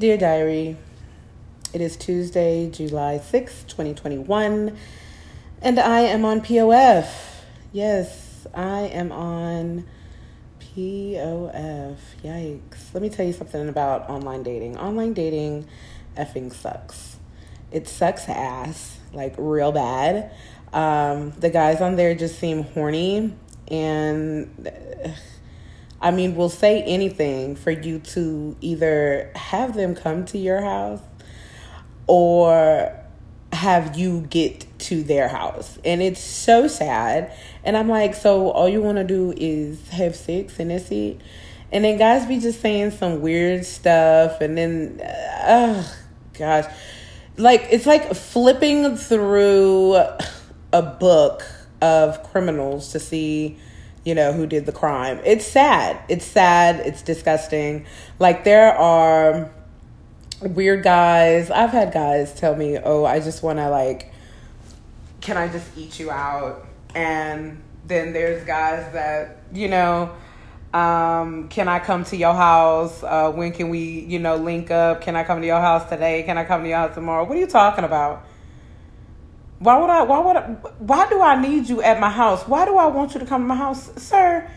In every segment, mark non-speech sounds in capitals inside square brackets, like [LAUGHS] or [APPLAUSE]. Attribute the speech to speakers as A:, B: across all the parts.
A: Dear Diary, it is Tuesday, July 6th, 2021, and I am on POF. Yes, I am on POF. Yikes. Let me tell you something about online dating. Online dating effing sucks. It sucks ass, like real bad. Um, the guys on there just seem horny and. I mean, will say anything for you to either have them come to your house or have you get to their house. And it's so sad. And I'm like, so all you want to do is have sex and that's it? And then guys be just saying some weird stuff. And then, oh, gosh. Like, it's like flipping through a book of criminals to see you know, who did the crime. It's sad. It's sad. It's disgusting. Like, there are weird guys. I've had guys tell me, oh, I just want to, like, can I just eat you out? And then there's guys that, you know, um, can I come to your house? Uh, when can we, you know, link up? Can I come to your house today? Can I come to your house tomorrow? What are you talking about? Why would I? Why would I? Why do I need you at my house? Why do I want you to come to my house, sir?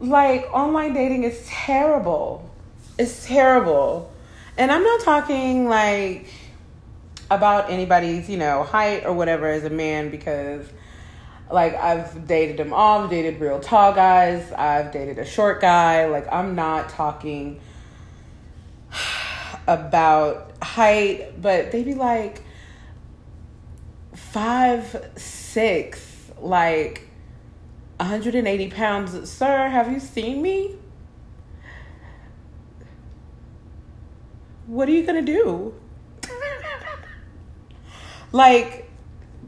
A: Like online dating is terrible. It's terrible, and I'm not talking like about anybody's you know height or whatever as a man because like I've dated them all. I've dated real tall guys. I've dated a short guy. Like I'm not talking [SIGHS] about height, but they be like five six, like 180 pounds. Sir, have you seen me? What are you gonna do? like,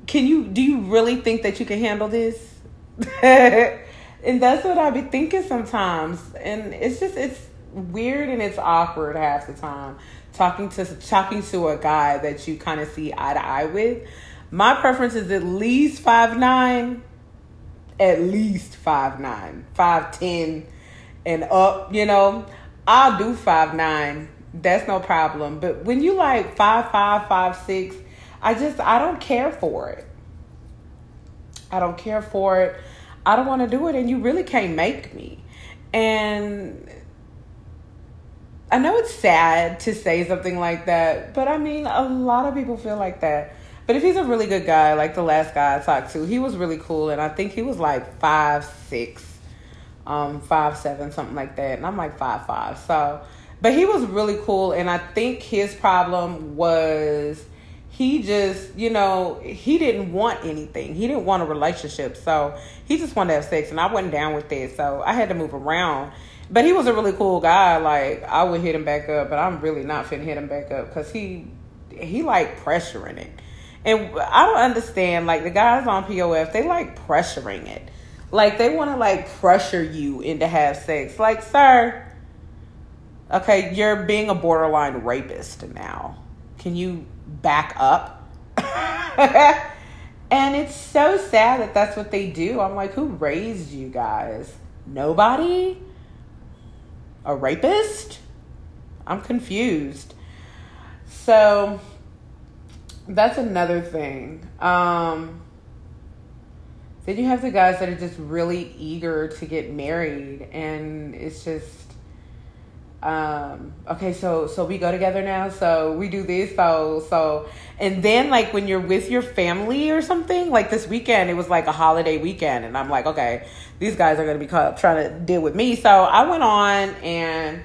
A: can you do you really think that you can handle this? [LAUGHS] and that's what I be thinking sometimes. And it's just it's weird and it's awkward half the time talking to talking to a guy that you kind of see eye to eye with my preference is at least five nine, at least five nine, five ten, and up. You know, I'll do five nine. That's no problem. But when you like five five, five six, I just I don't care for it. I don't care for it. I don't want to do it, and you really can't make me. And I know it's sad to say something like that, but I mean, a lot of people feel like that. But if he's a really good guy, like the last guy I talked to, he was really cool, and I think he was like five six, um, five seven, something like that, and I'm like five five. So, but he was really cool, and I think his problem was he just, you know, he didn't want anything. He didn't want a relationship, so he just wanted to have sex, and I wasn't down with it, so I had to move around. But he was a really cool guy. Like I would hit him back up, but I'm really not finna hit him back up because he he like pressuring it. And I don't understand, like the guys on POF, they like pressuring it. Like they want to like pressure you into have sex. Like, sir, okay, you're being a borderline rapist now. Can you back up? [LAUGHS] and it's so sad that that's what they do. I'm like, who raised you guys? Nobody? A rapist? I'm confused. So, that's another thing. Um, then you have the guys that are just really eager to get married, and it's just um okay so so we go together now so we do this so so and then like when you're with your family or something like this weekend it was like a holiday weekend and i'm like okay these guys are gonna be trying to deal with me so i went on and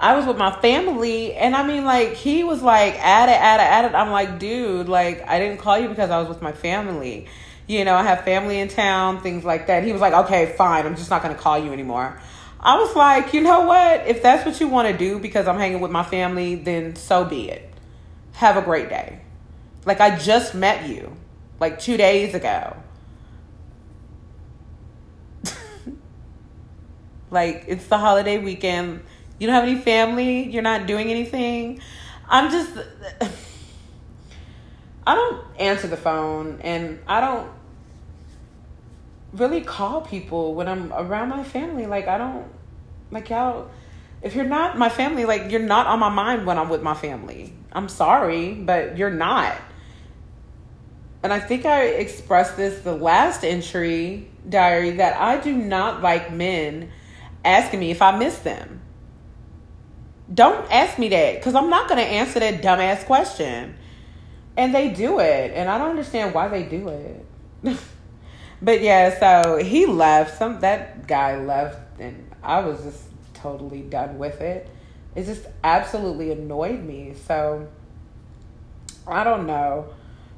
A: I was with my family, and I mean, like, he was like, at it, at it, at it. I'm like, dude, like, I didn't call you because I was with my family. You know, I have family in town, things like that. He was like, okay, fine, I'm just not going to call you anymore. I was like, you know what? If that's what you want to do because I'm hanging with my family, then so be it. Have a great day. Like, I just met you like two days ago. [LAUGHS] like, it's the holiday weekend you don't have any family. You're not doing anything. I'm just. I don't answer the phone and I don't really call people when I'm around my family. Like, I don't. Like, y'all. if you're not my family, like you're not on my mind when I'm with my family. I'm sorry, but you're not. And I think I expressed this the last entry diary that I do not like men asking me if I miss them. Don't ask me that because I'm not going to answer that dumbass question. And they do it, and I don't understand why they do it. [LAUGHS] but yeah, so he left. Some that guy left, and I was just totally done with it. It just absolutely annoyed me. So I don't know.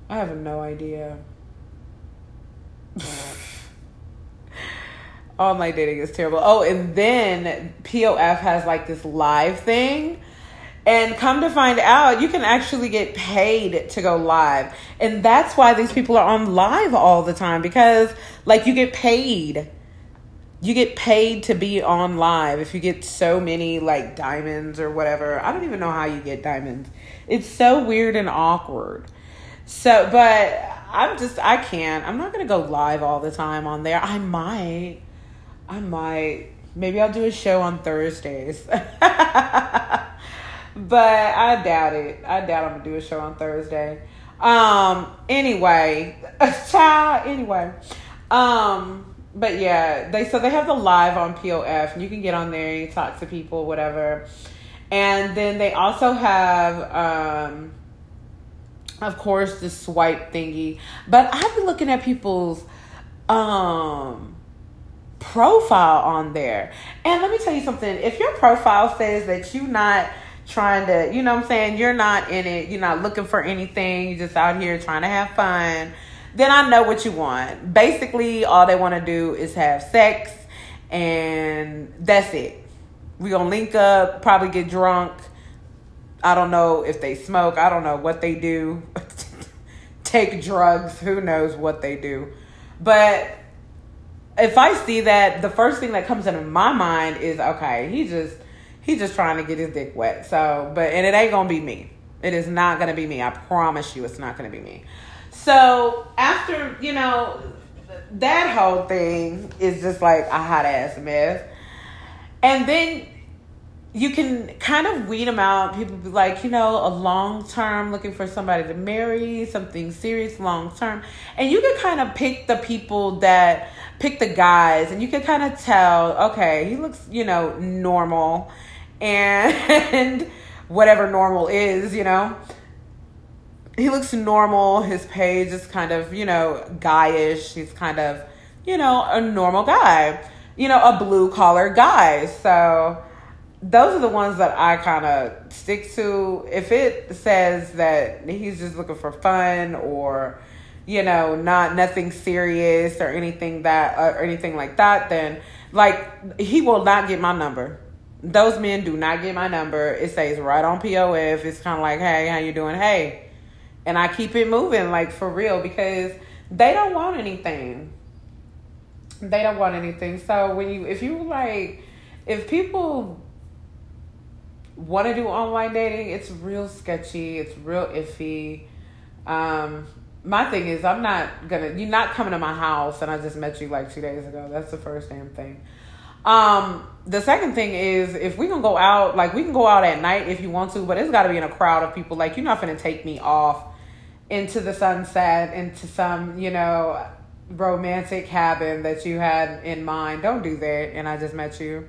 A: I have no idea. [LAUGHS] Online dating is terrible. Oh, and then POF has like this live thing. And come to find out, you can actually get paid to go live. And that's why these people are on live all the time because, like, you get paid you get paid to be on live if you get so many like diamonds or whatever. I don't even know how you get diamonds. It's so weird and awkward. So, but I'm just I can't. I'm not going to go live all the time on there. I might. I might. Maybe I'll do a show on Thursdays. [LAUGHS] but I doubt it. I doubt I'm to do a show on Thursday. Um anyway, child [LAUGHS] anyway. Um but yeah, they so they have the live on POF, and you can get on there you talk to people, whatever. And then they also have, um, of course, the swipe thingy. But I've been looking at people's um, profile on there, and let me tell you something. If your profile says that you're not trying to, you know, I'm saying you're not in it, you're not looking for anything, you're just out here trying to have fun then I know what you want. Basically, all they want to do is have sex, and that's it. We're going to link up, probably get drunk. I don't know if they smoke, I don't know what they do. [LAUGHS] Take drugs, who knows what they do. But if I see that, the first thing that comes into my mind is okay, he just he's just trying to get his dick wet. So, but and it ain't gonna be me. It is not gonna be me. I promise you, it's not gonna be me. So after, you know, that whole thing is just like a hot ass mess. And then you can kind of weed them out. People be like, you know, a long term looking for somebody to marry, something serious long term. And you can kind of pick the people that pick the guys and you can kind of tell, okay, he looks, you know, normal and [LAUGHS] whatever normal is, you know he looks normal. His page is kind of, you know, guyish. He's kind of, you know, a normal guy, you know, a blue collar guy. So those are the ones that I kind of stick to. If it says that he's just looking for fun or, you know, not nothing serious or anything that uh, or anything like that, then like he will not get my number. Those men do not get my number. It says right on POF. It's kind of like, hey, how you doing? Hey, and I keep it moving, like for real, because they don't want anything. They don't want anything. So when you, if you like, if people want to do online dating, it's real sketchy. It's real iffy. Um, my thing is, I'm not gonna. You're not coming to my house, and I just met you like two days ago. That's the first damn thing. Um, the second thing is if we can go out, like we can go out at night if you want to, but it's got to be in a crowd of people. Like you're not gonna take me off into the sunset, into some, you know, romantic cabin that you had in mind. Don't do that. And I just met you.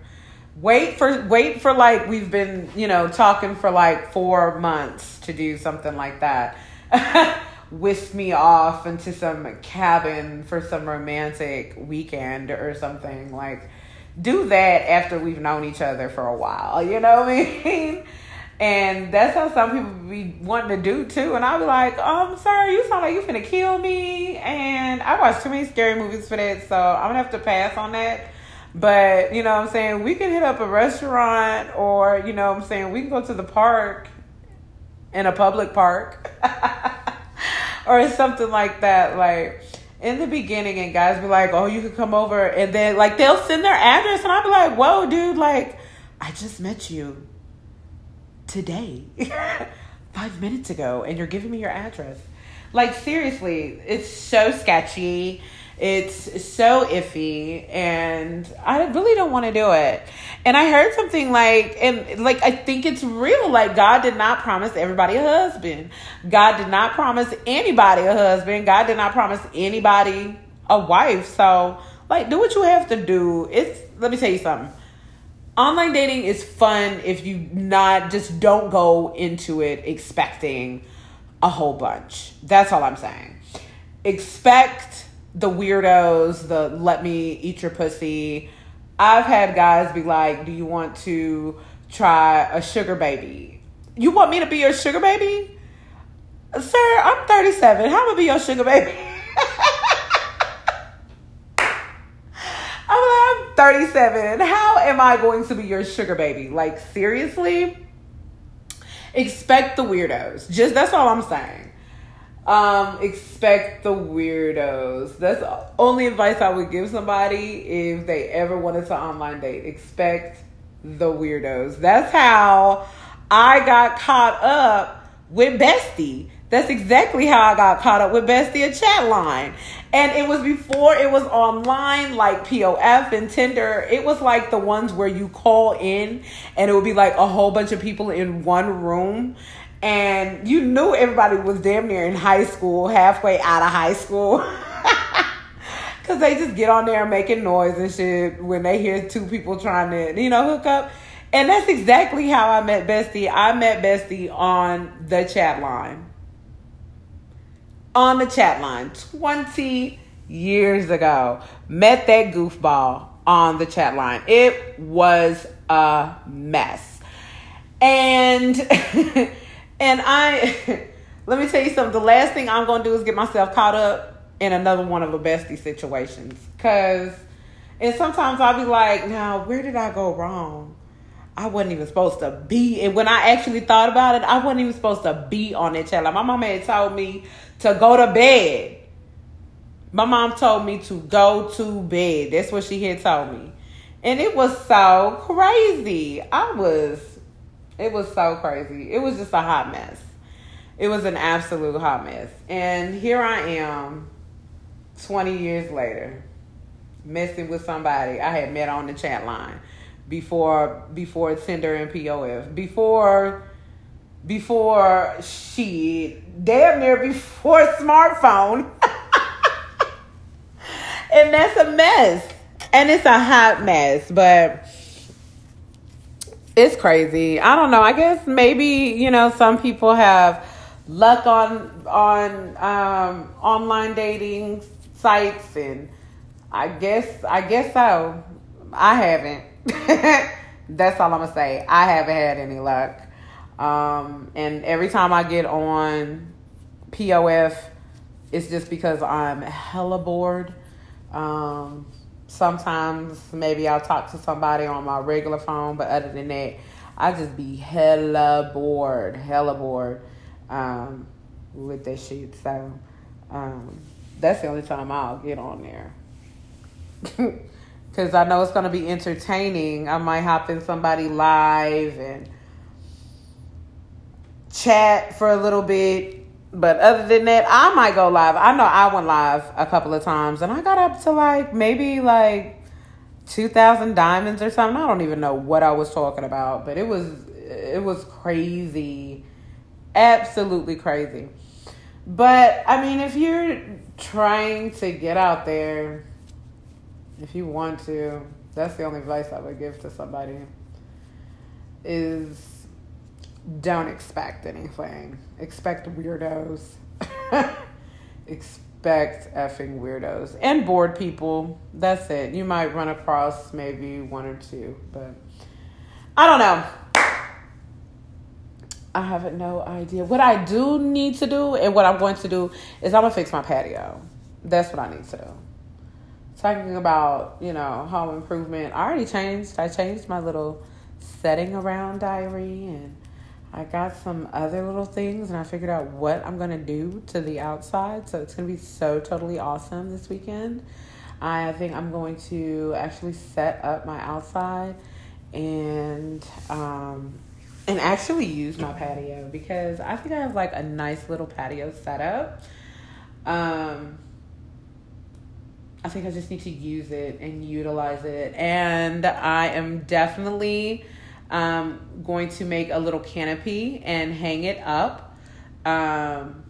A: Wait for wait for like we've been, you know, talking for like 4 months to do something like that. [LAUGHS] Whisk me off into some cabin for some romantic weekend or something like do that after we've known each other for a while. You know what I mean? [LAUGHS] And that's how some people be wanting to do too. And I'll be like, um, sir, you sound like you finna kill me. And I watch too many scary movies for that, so I'm gonna have to pass on that. But, you know what I'm saying? We can hit up a restaurant or, you know what I'm saying, we can go to the park in a public park [LAUGHS] [LAUGHS] or something like that. Like in the beginning, and guys be like, oh, you could come over. And then, like, they'll send their address, and I'll be like, whoa, dude, like, I just met you today, [LAUGHS] five minutes ago, and you're giving me your address. Like, seriously, it's so sketchy. It's so iffy, and I really don't want to do it. And I heard something like, and like, I think it's real. Like, God did not promise everybody a husband. God did not promise anybody a husband. God did not promise anybody a wife. So, like, do what you have to do. It's, let me tell you something. Online dating is fun if you not just don't go into it expecting a whole bunch. That's all I'm saying. Expect the weirdos, the let me eat your pussy. I've had guys be like, Do you want to try a sugar baby? You want me to be your sugar baby? Sir, I'm 37. How am I be your sugar baby? [LAUGHS] I'm, I'm 37. How am I going to be your sugar baby? Like, seriously? Expect the weirdos. Just that's all I'm saying. Um, expect the weirdos. That's only advice I would give somebody if they ever wanted to online date. Expect the weirdos. That's how I got caught up with Bestie. That's exactly how I got caught up with Bestie at Chatline. And it was before it was online, like POF and Tinder. It was like the ones where you call in and it would be like a whole bunch of people in one room and you knew everybody was damn near in high school, halfway out of high school. [LAUGHS] Cause they just get on there making noise and shit when they hear two people trying to, you know, hook up. And that's exactly how I met Bestie. I met Bestie on the chat line. On the chat line 20 years ago. Met that goofball on the chat line. It was a mess. And [LAUGHS] And I, [LAUGHS] let me tell you something. The last thing I'm going to do is get myself caught up in another one of the bestie situations. Because, and sometimes I'll be like, now, where did I go wrong? I wasn't even supposed to be. And when I actually thought about it, I wasn't even supposed to be on that channel. My mom had told me to go to bed. My mom told me to go to bed. That's what she had told me. And it was so crazy. I was it was so crazy. It was just a hot mess. It was an absolute hot mess. And here I am, 20 years later, messing with somebody I had met on the chat line before before Tinder and POF. Before before she damn near before smartphone. [LAUGHS] and that's a mess. And it's a hot mess, but it's crazy. I don't know. I guess maybe you know some people have luck on on um, online dating sites, and I guess I guess so. I haven't. [LAUGHS] That's all I'm gonna say. I haven't had any luck. Um, and every time I get on POF, it's just because I'm hella bored. Um, sometimes maybe I'll talk to somebody on my regular phone, but other than that, I just be hella bored, hella bored um, with that shit. So um, that's the only time I'll get on there. [LAUGHS] Because I know it's going to be entertaining. I might hop in somebody live and chat for a little bit but other than that, I might go live. I know I went live a couple of times and I got up to like maybe like 2000 diamonds or something. I don't even know what I was talking about, but it was it was crazy. Absolutely crazy. But I mean, if you're trying to get out there, if you want to, that's the only advice I would give to somebody is don't expect anything. Expect weirdos. [LAUGHS] expect effing weirdos and bored people. That's it. You might run across maybe one or two, but I don't know. I have no idea. What I do need to do and what I'm going to do is I'm gonna fix my patio. That's what I need to do. Talking about, you know, home improvement. I already changed. I changed my little setting around diary and I got some other little things and I figured out what I'm going to do to the outside. So it's going to be so totally awesome this weekend. I think I'm going to actually set up my outside and um, and actually use my patio because I think I have like a nice little patio setup. Um, I think I just need to use it and utilize it. And I am definitely um, going to make a little canopy and hang it up. Um,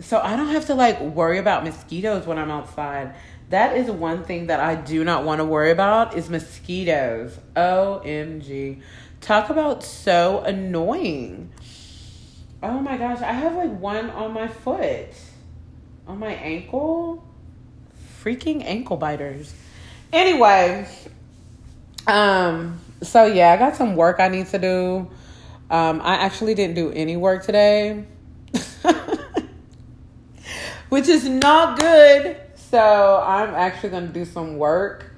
A: so I don't have to like worry about mosquitoes when I'm outside. That is one thing that I do not want to worry about is mosquitoes. OMG. Talk about so annoying. Oh my gosh, I have like one on my foot. On my ankle. Freaking ankle biters. Anyway, um so yeah, I got some work I need to do. Um I actually didn't do any work today. [LAUGHS] Which is not good. So, I'm actually going to do some work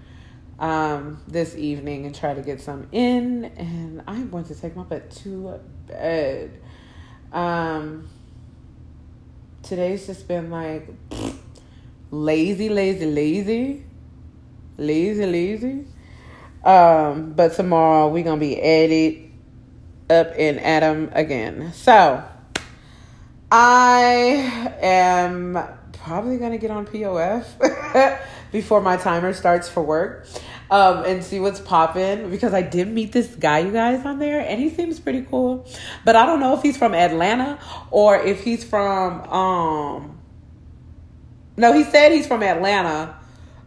A: um, this evening and try to get some in. And I'm going to take my butt to bed. Um, today's just been like [SNIFFS] lazy, lazy, lazy, lazy, lazy. Um, but tomorrow we're gonna be it up in Adam again. So I am probably gonna get on POF [LAUGHS] before my timer starts for work um, and see what's popping because I did meet this guy, you guys, on there, and he seems pretty cool. But I don't know if he's from Atlanta or if he's from. um No, he said he's from Atlanta,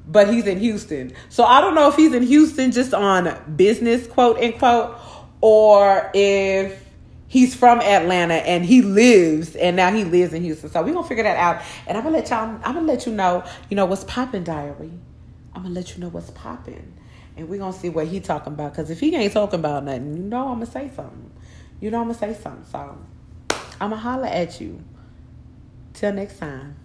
A: but he's in Houston. So I don't know if he's in Houston just on business, quote unquote, or if he's from Atlanta and he lives and now he lives in Houston. So we're gonna figure that out. And I'm gonna let y'all I'm gonna let you know, you know, what's popping diary. I'm gonna let you know what's popping. And we're gonna see what he talking about. Cause if he ain't talking about nothing, you know I'm gonna say something. You know I'm gonna say something. So I'm gonna holler at you. Till next time.